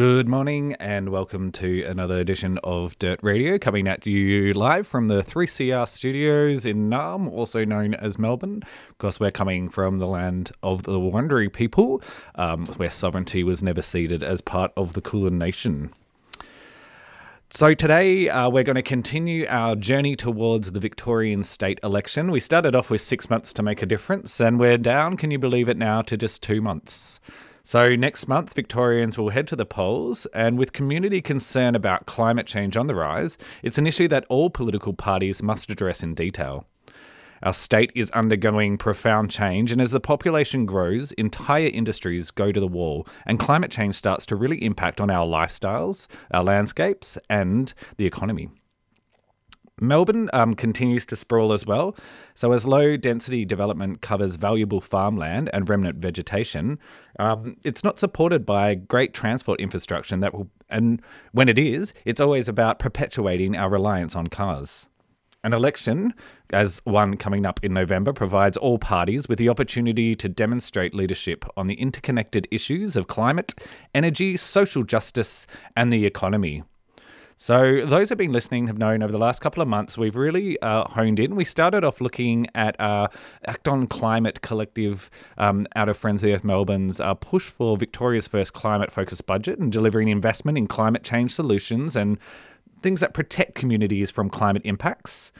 Good morning and welcome to another edition of Dirt Radio coming at you live from the 3CR studios in Naarm, also known as Melbourne. Of course, we're coming from the land of the Wurundjeri people, um, where sovereignty was never ceded as part of the Kulin Nation. So, today uh, we're going to continue our journey towards the Victorian state election. We started off with six months to make a difference, and we're down, can you believe it now, to just two months. So, next month, Victorians will head to the polls, and with community concern about climate change on the rise, it's an issue that all political parties must address in detail. Our state is undergoing profound change, and as the population grows, entire industries go to the wall, and climate change starts to really impact on our lifestyles, our landscapes, and the economy. Melbourne um, continues to sprawl as well. So, as low density development covers valuable farmland and remnant vegetation, um, it's not supported by great transport infrastructure that will, and when it is, it's always about perpetuating our reliance on cars. An election, as one coming up in November, provides all parties with the opportunity to demonstrate leadership on the interconnected issues of climate, energy, social justice, and the economy. So, those who've been listening have known over the last couple of months, we've really uh, honed in. We started off looking at our Act on Climate collective um, out of Friends of the Earth Melbourne's uh, push for Victoria's first climate focused budget and delivering investment in climate change solutions and things that protect communities from climate impacts.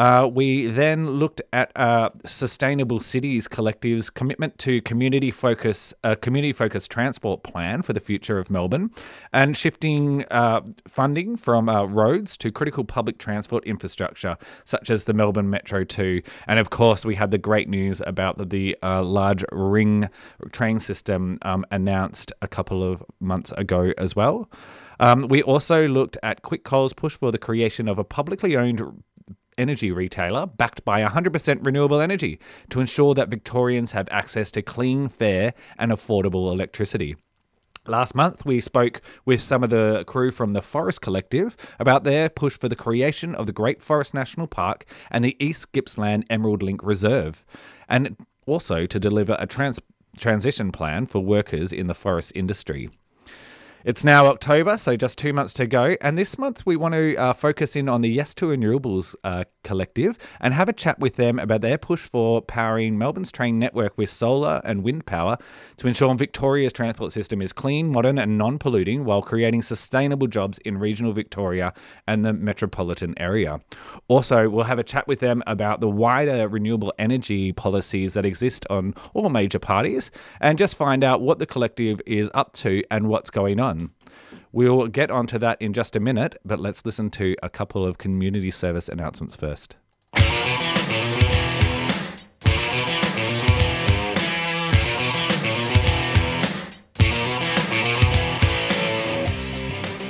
Uh, we then looked at uh, Sustainable Cities Collective's commitment to community focus, a community focused transport plan for the future of Melbourne, and shifting uh, funding from uh, roads to critical public transport infrastructure, such as the Melbourne Metro 2. And of course, we had the great news about the, the uh, large ring train system um, announced a couple of months ago as well. Um, we also looked at Quit Coal's push for the creation of a publicly owned energy retailer backed by 100% renewable energy to ensure that Victorians have access to clean, fair, and affordable electricity. Last month, we spoke with some of the crew from the Forest Collective about their push for the creation of the Great Forest National Park and the East Gippsland Emerald Link Reserve, and also to deliver a trans- transition plan for workers in the forest industry. It's now October, so just two months to go. And this month, we want to uh, focus in on the Yes to Renewables uh, collective and have a chat with them about their push for powering Melbourne's train network with solar and wind power to ensure Victoria's transport system is clean, modern, and non polluting while creating sustainable jobs in regional Victoria and the metropolitan area. Also, we'll have a chat with them about the wider renewable energy policies that exist on all major parties and just find out what the collective is up to and what's going on. We'll get onto that in just a minute, but let's listen to a couple of community service announcements first.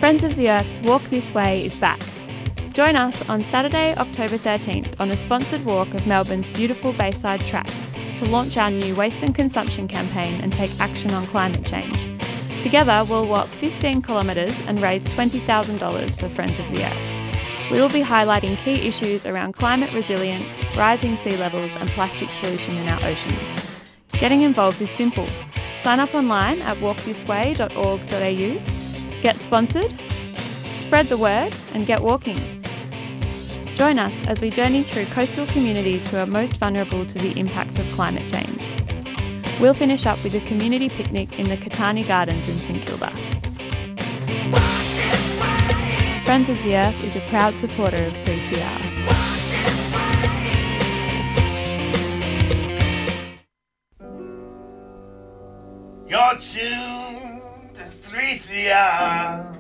Friends of the Earth's Walk This Way is back. Join us on Saturday, October 13th on a sponsored walk of Melbourne's beautiful Bayside tracks to launch our new waste and consumption campaign and take action on climate change. Together, we'll walk 15 kilometres and raise $20,000 for Friends of the Earth. We will be highlighting key issues around climate resilience, rising sea levels, and plastic pollution in our oceans. Getting involved is simple. Sign up online at walkthisway.org.au, get sponsored, spread the word, and get walking. Join us as we journey through coastal communities who are most vulnerable to the impacts of climate change. We'll finish up with a community picnic in the Catani Gardens in St Kilda. Friends of the Earth is a proud supporter of 3CR. You're tuned to 3CR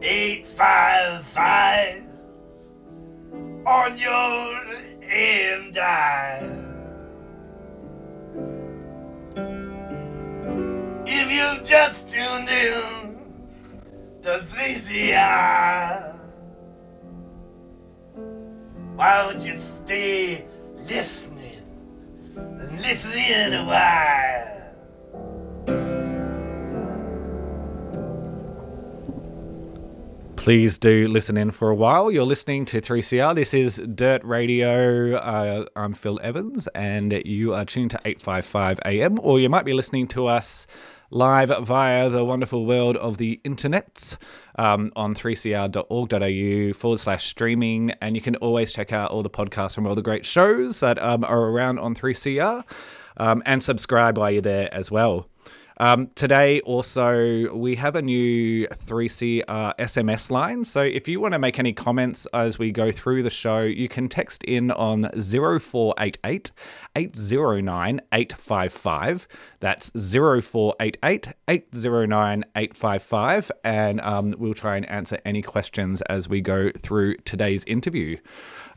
855 on your AM dial. If you've just tuned in to 3CR, why don't you stay listening and listen in a while? Please do listen in for a while. You're listening to 3CR. This is Dirt Radio. Uh, I'm Phil Evans, and you are tuned to 855 AM, or you might be listening to us live via the wonderful world of the internet um, on 3cr.org.au forward slash streaming. And you can always check out all the podcasts from all the great shows that um, are around on 3CR um, and subscribe while you're there as well. Um, today, also, we have a new 3CR SMS line. So if you want to make any comments as we go through the show, you can text in on 0488 809 855. That's 0488 809 855. And um, we'll try and answer any questions as we go through today's interview.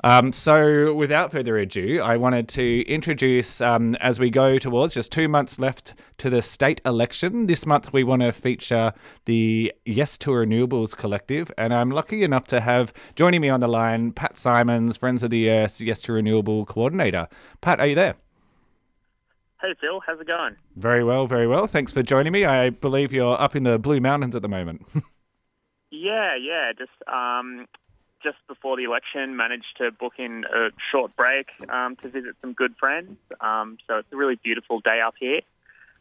Um, so, without further ado, I wanted to introduce, um, as we go towards just two months left to the state election, this month we want to feature the Yes to Renewables Collective. And I'm lucky enough to have joining me on the line Pat Simons, Friends of the Earth Yes to Renewable Coordinator. Pat, are you there? Hey Phil, how's it going? Very well, very well. Thanks for joining me. I believe you're up in the Blue Mountains at the moment. yeah, yeah. Just um, just before the election, managed to book in a short break um, to visit some good friends. Um, so it's a really beautiful day up here.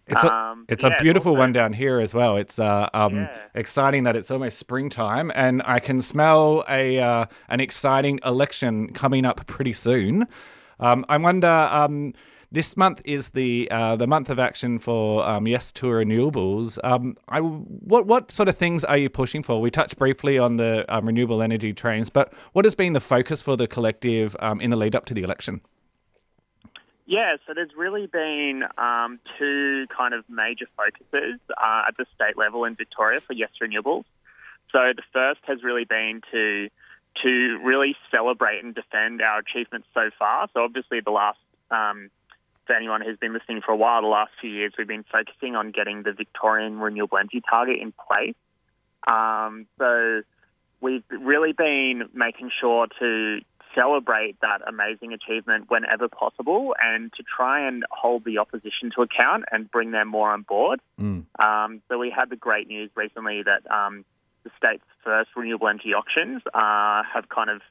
It's a, Um, it's yeah, a beautiful also- one down here as well. It's uh, um, Yeah. exciting that it's almost springtime, and I can smell a uh, an exciting election coming up pretty soon. Um, I wonder. This month is the uh, the month of action for um, Yes to Renewables. Um, I, what what sort of things are you pushing for? We touched briefly on the um, renewable energy trains, but what has been the focus for the collective um, in the lead up to the election? Yeah, so there's really been um, two kind of major focuses uh, at the state level in Victoria for Yes Renewables. So the first has really been to to really celebrate and defend our achievements so far. So obviously, the last um, for anyone who's been listening for a while, the last few years we've been focusing on getting the Victorian renewable energy target in place. Um, so we've really been making sure to celebrate that amazing achievement whenever possible and to try and hold the opposition to account and bring them more on board. Mm. Um, so we had the great news recently that um, the state's first renewable energy auctions uh, have kind of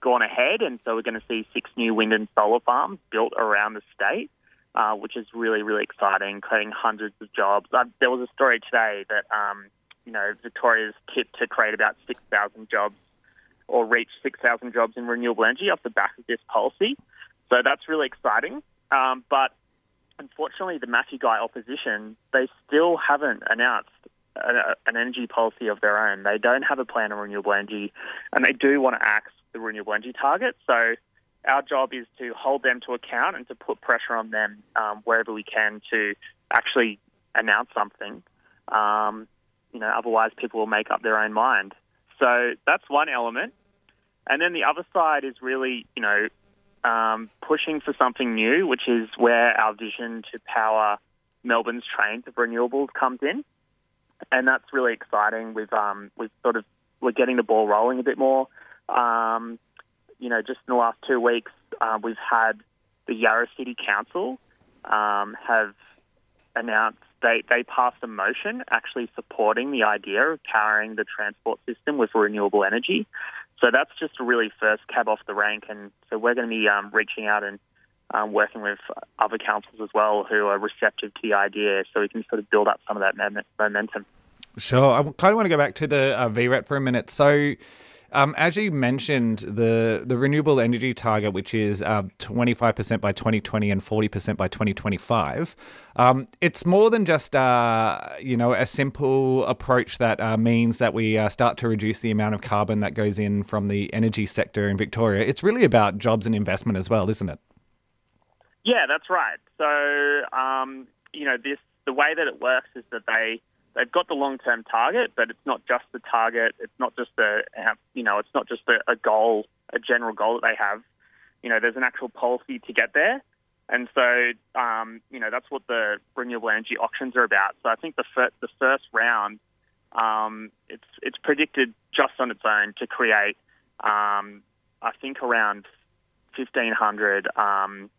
gone ahead, and so we're going to see six new wind and solar farms built around the state, uh, which is really, really exciting, creating hundreds of jobs. Uh, there was a story today that um, you know Victoria's tipped to create about six thousand jobs or reach six thousand jobs in renewable energy off the back of this policy. So that's really exciting. Um, but unfortunately, the Matthew Guy opposition they still haven't announced a, an energy policy of their own. They don't have a plan on renewable energy, and they do want to axe the renewable energy target. So our job is to hold them to account and to put pressure on them um, wherever we can to actually announce something. Um, you know, otherwise people will make up their own mind. So that's one element. And then the other side is really, you know, um, pushing for something new, which is where our vision to power Melbourne's trains of renewables comes in, and that's really exciting. We've um, we've sort of we're getting the ball rolling a bit more. Um, you know, just in the last two weeks, uh, we've had the Yarra City Council um, have announced they, they passed a motion actually supporting the idea of powering the transport system with renewable energy. So that's just a really first cab off the rank, and so we're going to be um, reaching out and um, working with other councils as well who are receptive to the idea, so we can sort of build up some of that momentum. Sure. I kind of want to go back to the uh, VRET for a minute. So, um, as you mentioned, the the renewable energy target, which is uh, 25% by 2020 and 40% by 2025, um, it's more than just uh, you know a simple approach that uh, means that we uh, start to reduce the amount of carbon that goes in from the energy sector in Victoria. It's really about jobs and investment as well, isn't it? Yeah, that's right. So, um, you know, this the way that it works is that they they've got the long term target, but it's not just the target. It's not just a uh, you know it's not just a, a goal, a general goal that they have. You know, there's an actual policy to get there. And so, um, you know, that's what the renewable energy auctions are about. So I think the fir- the first round, um, it's it's predicted just on its own to create, um, I think around fifteen hundred um,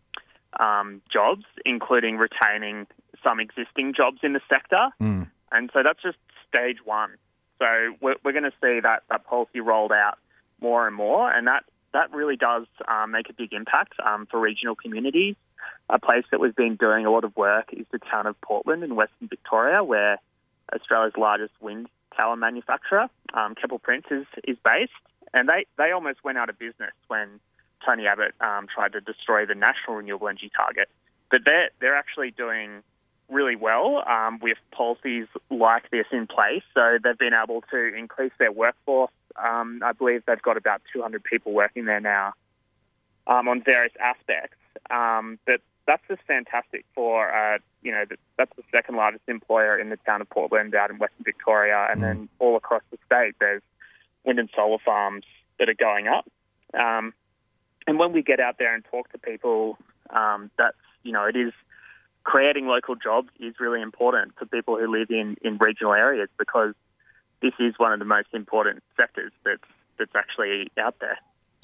um, jobs, including retaining some existing jobs in the sector. Mm. And so that's just stage one. So we're, we're going to see that, that policy rolled out more and more, and that, that really does um, make a big impact um, for regional communities. A place that we've been doing a lot of work is the town of Portland in Western Victoria, where Australia's largest wind tower manufacturer, um, Keppel Prince, is, is based. And they, they almost went out of business when Tony Abbott um, tried to destroy the national renewable energy target. But they're, they're actually doing really well um, with policies like this in place. So they've been able to increase their workforce. Um, I believe they've got about 200 people working there now um, on various aspects. Um, but that's just fantastic for, uh, you know, that's the second largest employer in the town of Portland out in Western Victoria. And then all across the state, there's wind and solar farms that are going up. Um, and when we get out there and talk to people, um, that's, you know, it is creating local jobs is really important for people who live in, in regional areas because this is one of the most important sectors that's, that's actually out there.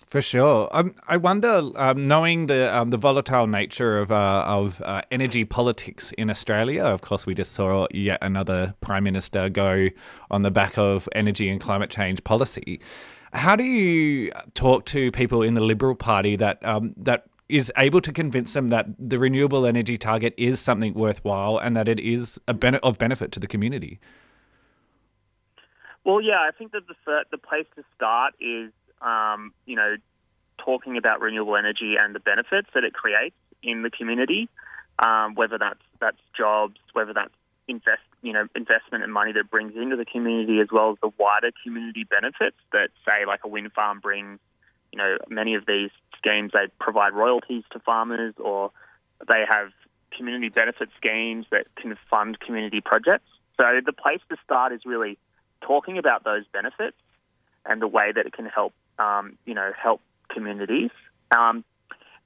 For sure. Um, I wonder, um, knowing the um, the volatile nature of uh, of uh, energy politics in Australia. Of course, we just saw yet another prime minister go on the back of energy and climate change policy. How do you talk to people in the Liberal Party that um, that is able to convince them that the renewable energy target is something worthwhile and that it is a ben- of benefit to the community? Well, yeah, I think that the the place to start is um, you know talking about renewable energy and the benefits that it creates in the community, um, whether that's that's jobs, whether that's invest you know investment and money that brings into the community, as well as the wider community benefits that say like a wind farm brings. You know, many of these schemes they provide royalties to farmers, or they have community benefit schemes that can fund community projects. So the place to start is really talking about those benefits and the way that it can help, um, you know, help communities. Um,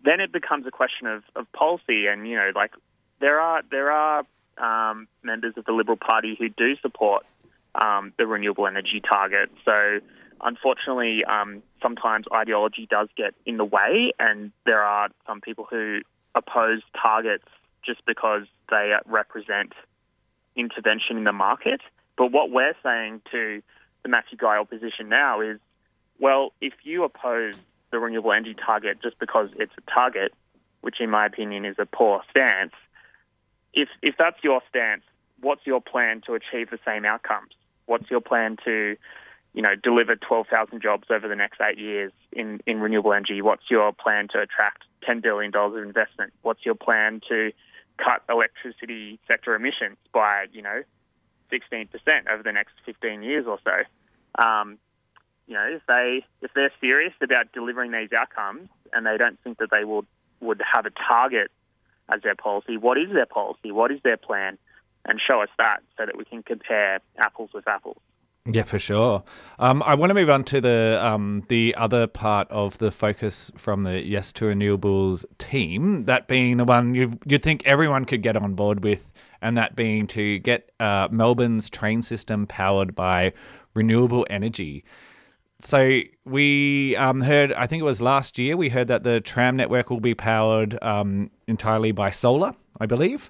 then it becomes a question of, of policy, and you know, like there are there are um, members of the Liberal Party who do support um, the renewable energy target. So unfortunately, um, sometimes ideology does get in the way, and there are some people who oppose targets just because they represent intervention in the market. But what we're saying to the Matthew Guy opposition now is, well, if you oppose the renewable energy target just because it's a target, which in my opinion is a poor stance, if if that's your stance, what's your plan to achieve the same outcomes? What's your plan to, you know, deliver 12,000 jobs over the next eight years in, in renewable energy? What's your plan to attract $10 billion of investment? What's your plan to cut electricity sector emissions by, you know, 16% over the next 15 years or so? Um, you know, if they if they're serious about delivering these outcomes and they don't think that they will would have a target as their policy, what is their policy? What is their plan? And show us that so that we can compare apples with apples. Yeah, for sure. Um, I want to move on to the um, the other part of the focus from the Yes to Renewables team. That being the one you you'd think everyone could get on board with, and that being to get uh, Melbourne's train system powered by renewable energy. So we um, heard, I think it was last year, we heard that the tram network will be powered um, entirely by solar, I believe.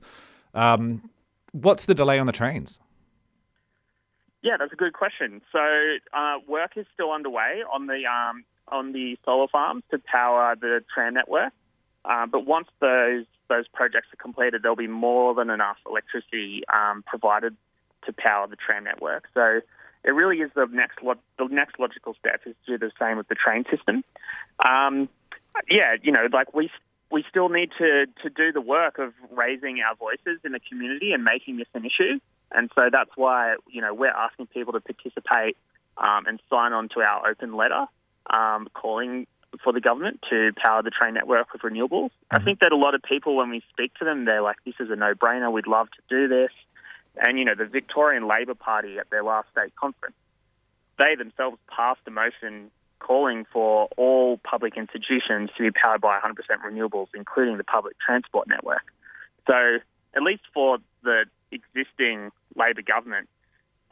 Um, what's the delay on the trains? Yeah, that's a good question. So uh, work is still underway on the um, on the solar farms to power the tram network. Uh, but once those those projects are completed, there'll be more than enough electricity um, provided to power the tram network. So it really is the next lo- the next logical step is to do the same with the train system. Um, yeah, you know, like we we still need to to do the work of raising our voices in the community and making this an issue. And so that's why you know we're asking people to participate um, and sign on to our open letter, um, calling for the government to power the train network with renewables. I think that a lot of people, when we speak to them, they're like, "This is a no-brainer. We'd love to do this." And you know, the Victorian Labor Party at their last state conference, they themselves passed a motion calling for all public institutions to be powered by 100% renewables, including the public transport network. So, at least for the existing Labor government,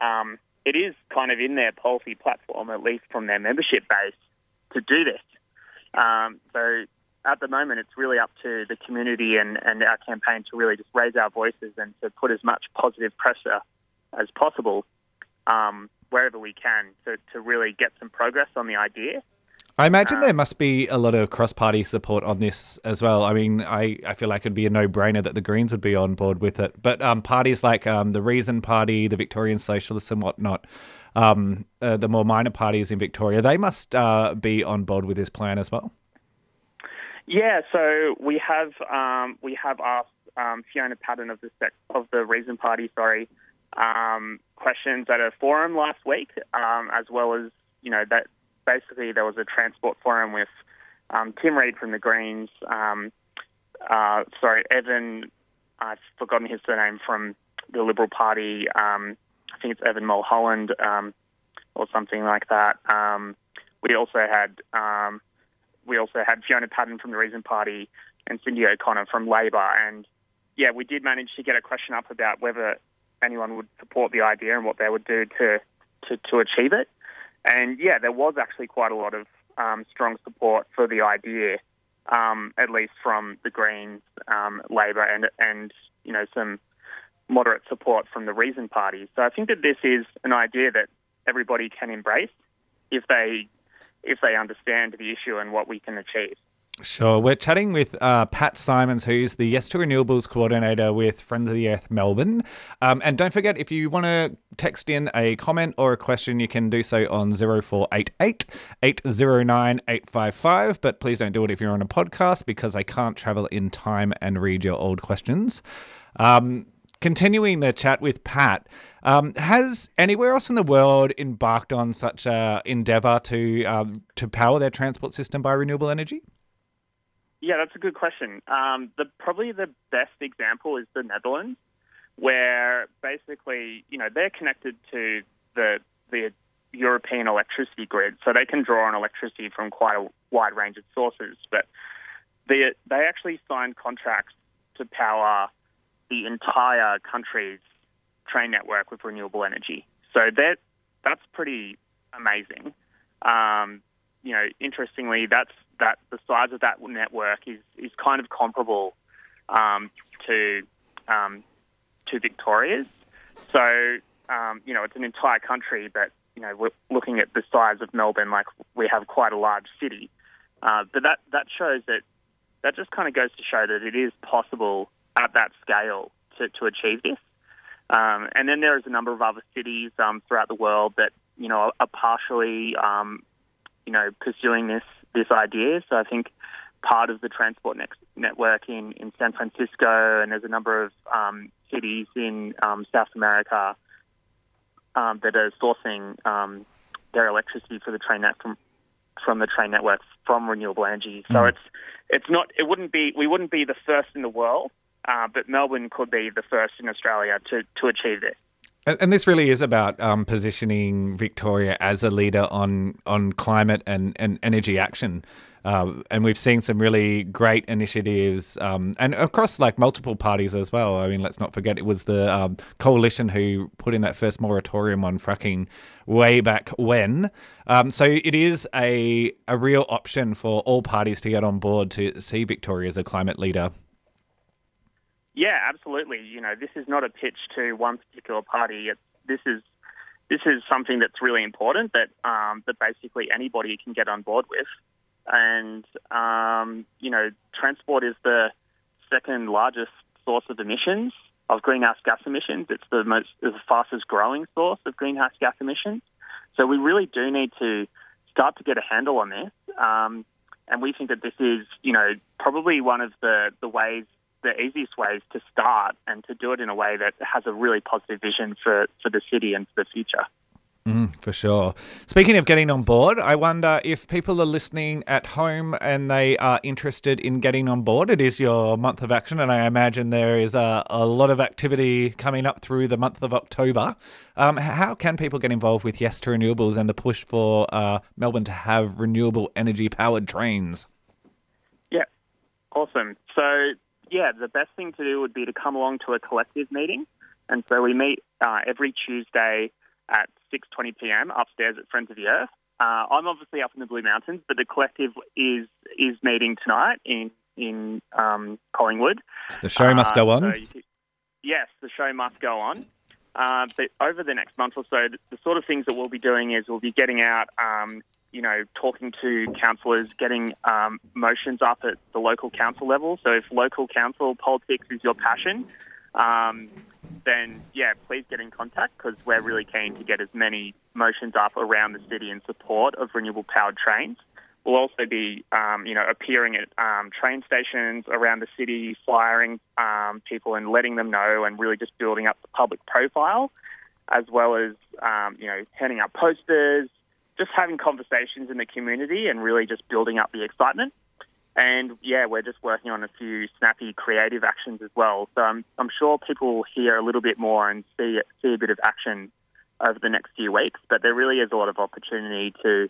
um, it is kind of in their policy platform, at least from their membership base, to do this. Um, so, at the moment, it's really up to the community and, and our campaign to really just raise our voices and to put as much positive pressure as possible um, wherever we can to, to really get some progress on the idea. I imagine there must be a lot of cross party support on this as well. I mean, I, I feel like it'd be a no brainer that the Greens would be on board with it. But um, parties like um, the Reason Party, the Victorian Socialists, and whatnot, um, uh, the more minor parties in Victoria, they must uh, be on board with this plan as well. Yeah, so we have um, we have asked um, Fiona Patten of the sec- of the Reason Party, sorry, um, questions at a forum last week, um, as well as you know that basically there was a transport forum with um, Tim Read from the Greens, um, uh, sorry Evan, I've forgotten his surname from the Liberal Party. Um, I think it's Evan Mulholland um, or something like that. Um, we also had um, we also had Fiona Patten from the Reason Party and Cindy O'Connor from Labor, and yeah, we did manage to get a question up about whether anyone would support the idea and what they would do to to, to achieve it. And yeah, there was actually quite a lot of um, strong support for the idea, um, at least from the Greens, um, Labor, and and you know some moderate support from the Reason Party. So I think that this is an idea that everybody can embrace if they if they understand the issue and what we can achieve. Sure. We're chatting with uh, Pat Simons, who's the Yes to Renewables coordinator with Friends of the Earth Melbourne. Um, and don't forget, if you want to text in a comment or a question, you can do so on 0488 809 855. But please don't do it if you're on a podcast because I can't travel in time and read your old questions. Um, continuing the chat with Pat, um, has anywhere else in the world embarked on such an endeavour to um, to power their transport system by renewable energy? Yeah, that's a good question. Um, the probably the best example is the Netherlands, where basically you know they're connected to the the European electricity grid, so they can draw on electricity from quite a wide range of sources. But they they actually signed contracts to power the entire country's train network with renewable energy. So that that's pretty amazing. Um, you know, interestingly, that's that the size of that network is is kind of comparable um, to um, to Victoria's. So um, you know, it's an entire country, but you know, we're looking at the size of Melbourne, like we have quite a large city. Uh, but that that shows that that just kind of goes to show that it is possible at that scale to, to achieve this. Um, and then there is a number of other cities um, throughout the world that you know are partially um, you know pursuing this this idea. So I think part of the transport next network in, in San Francisco, and there's a number of um, cities in um, South America um, that are sourcing um, their electricity for the train net from from the train network from renewable energy. So it's it's not it wouldn't be we wouldn't be the first in the world, uh, but Melbourne could be the first in Australia to to achieve this. And, this really is about um, positioning Victoria as a leader on on climate and, and energy action. Um, and we've seen some really great initiatives, um, and across like multiple parties as well. I mean, let's not forget it was the um, coalition who put in that first moratorium on fracking way back when. Um, so it is a a real option for all parties to get on board to see Victoria as a climate leader. Yeah, absolutely. You know, this is not a pitch to one particular party. It's, this is this is something that's really important that um, that basically anybody can get on board with. And um, you know, transport is the second largest source of emissions of greenhouse gas emissions. It's the most the fastest growing source of greenhouse gas emissions. So we really do need to start to get a handle on this. Um, and we think that this is, you know, probably one of the, the ways the easiest ways to start and to do it in a way that has a really positive vision for, for the city and for the future. For sure. Speaking of getting on board, I wonder if people are listening at home and they are interested in getting on board. It is your month of action, and I imagine there is a, a lot of activity coming up through the month of October. Um, how can people get involved with Yes to Renewables and the push for uh, Melbourne to have renewable energy powered trains? Yeah, awesome. So, yeah, the best thing to do would be to come along to a collective meeting. And so we meet uh, every Tuesday at 6:20 p.m. upstairs at Friends of the Earth. Uh, I'm obviously up in the Blue Mountains, but the collective is is meeting tonight in in um, Collingwood. The show must go Uh, on. so could- yes, the show must go on. Uh, but over the next month or so, the, the sort of things that we'll be doing is we'll be getting out, um, you know, talking to councillors, getting um, motions up at the local council level. So if local council politics is your passion, um, then yeah, please get in contact because we're really keen to get as many motions up around the city in support of renewable powered trains. We'll also be, um, you know, appearing at um, train stations around the city, flyering um, people and letting them know, and really just building up the public profile, as well as, um, you know, handing out posters, just having conversations in the community, and really just building up the excitement. And yeah, we're just working on a few snappy creative actions as well. So I'm, I'm sure people will hear a little bit more and see see a bit of action over the next few weeks. But there really is a lot of opportunity to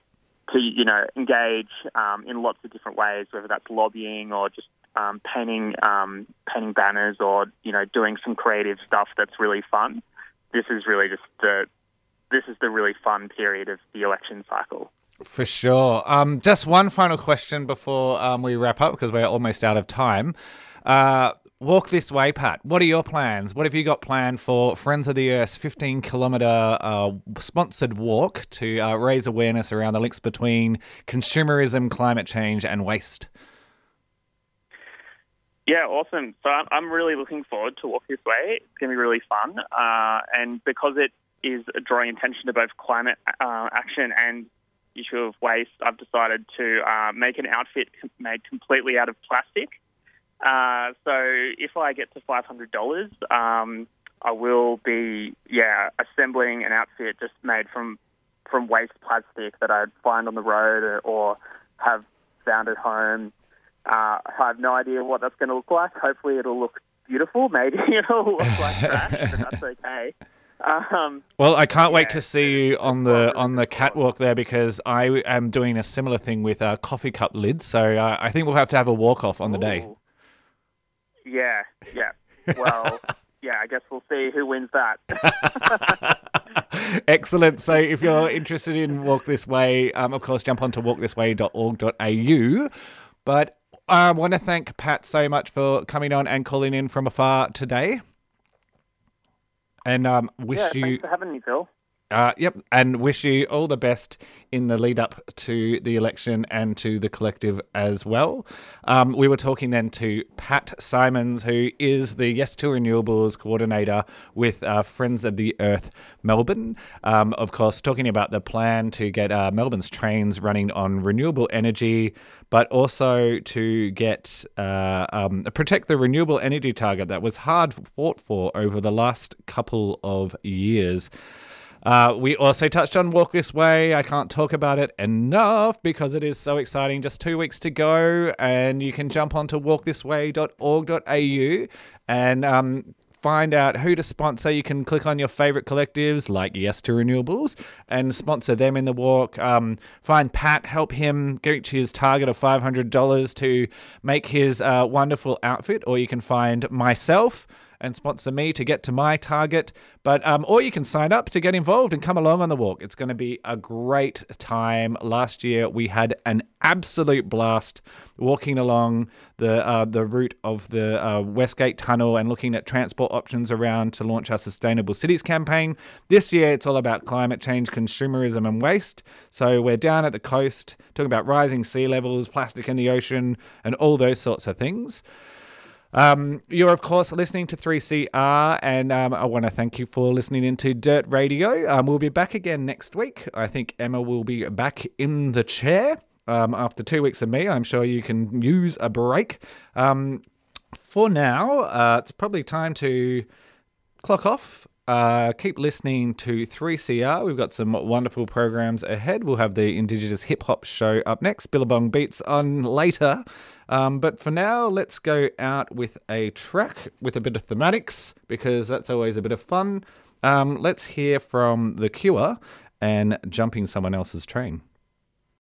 to you know engage um, in lots of different ways, whether that's lobbying or just um, painting um, painting banners or you know doing some creative stuff that's really fun. This is really just the this is the really fun period of the election cycle. For sure. Um, just one final question before um, we wrap up because we're almost out of time. Uh, walk this way, Pat. What are your plans? What have you got planned for Friends of the Earth's 15 kilometre uh, sponsored walk to uh, raise awareness around the links between consumerism, climate change, and waste? Yeah, awesome. So I'm, I'm really looking forward to Walk This Way. It's going to be really fun. Uh, and because it is drawing attention to both climate uh, action and issue of waste, I've decided to uh, make an outfit made completely out of plastic. Uh, so if I get to $500, um, I will be, yeah, assembling an outfit just made from from waste plastic that I'd find on the road or, or have found at home. Uh, I have no idea what that's going to look like. Hopefully, it'll look beautiful. Maybe it'll look like trash, but that's okay. Um, Well, I can't wait to see you on the on the catwalk there because I am doing a similar thing with uh, coffee cup lids. So uh, I think we'll have to have a walk off on the day. Yeah, yeah. Well, yeah. I guess we'll see who wins that. Excellent. So if you're interested in Walk This Way, um, of course, jump onto walkthisway.org.au. But I want to thank Pat so much for coming on and calling in from afar today. And um, wish yeah, you thanks for having me, Phil. Uh, yep, and wish you all the best in the lead up to the election and to the collective as well. Um, we were talking then to Pat Simons, who is the Yes to Renewables coordinator with uh, Friends of the Earth Melbourne. Um, of course, talking about the plan to get uh, Melbourne's trains running on renewable energy, but also to get uh, um, protect the renewable energy target that was hard fought for over the last couple of years. Uh, we also touched on Walk This Way. I can't talk about it enough because it is so exciting. Just two weeks to go, and you can jump onto walkthisway.org.au and um, find out who to sponsor. You can click on your favorite collectives like Yes to Renewables and sponsor them in the walk. Um, find Pat, help him reach his target of $500 to make his uh, wonderful outfit, or you can find myself and sponsor me to get to my target. But um, or you can sign up to get involved and come along on the walk. It's going to be a great time. Last year we had an absolute blast walking along the uh, the route of the uh, Westgate Tunnel and looking at transport options around to launch our Sustainable Cities campaign. This year it's all about climate change, consumerism, and waste. So we're down at the coast talking about rising sea levels, plastic in the ocean, and all those sorts of things. Um, you're, of course, listening to 3CR, and um, I want to thank you for listening into Dirt Radio. Um, we'll be back again next week. I think Emma will be back in the chair um, after two weeks of me. I'm sure you can use a break. Um, for now, uh, it's probably time to clock off. Uh, keep listening to 3CR. We've got some wonderful programs ahead. We'll have the Indigenous Hip Hop Show up next, Billabong Beats on later. Um, but for now, let's go out with a track with a bit of thematics because that's always a bit of fun. Um, let's hear from The Cure and Jumping Someone Else's Train.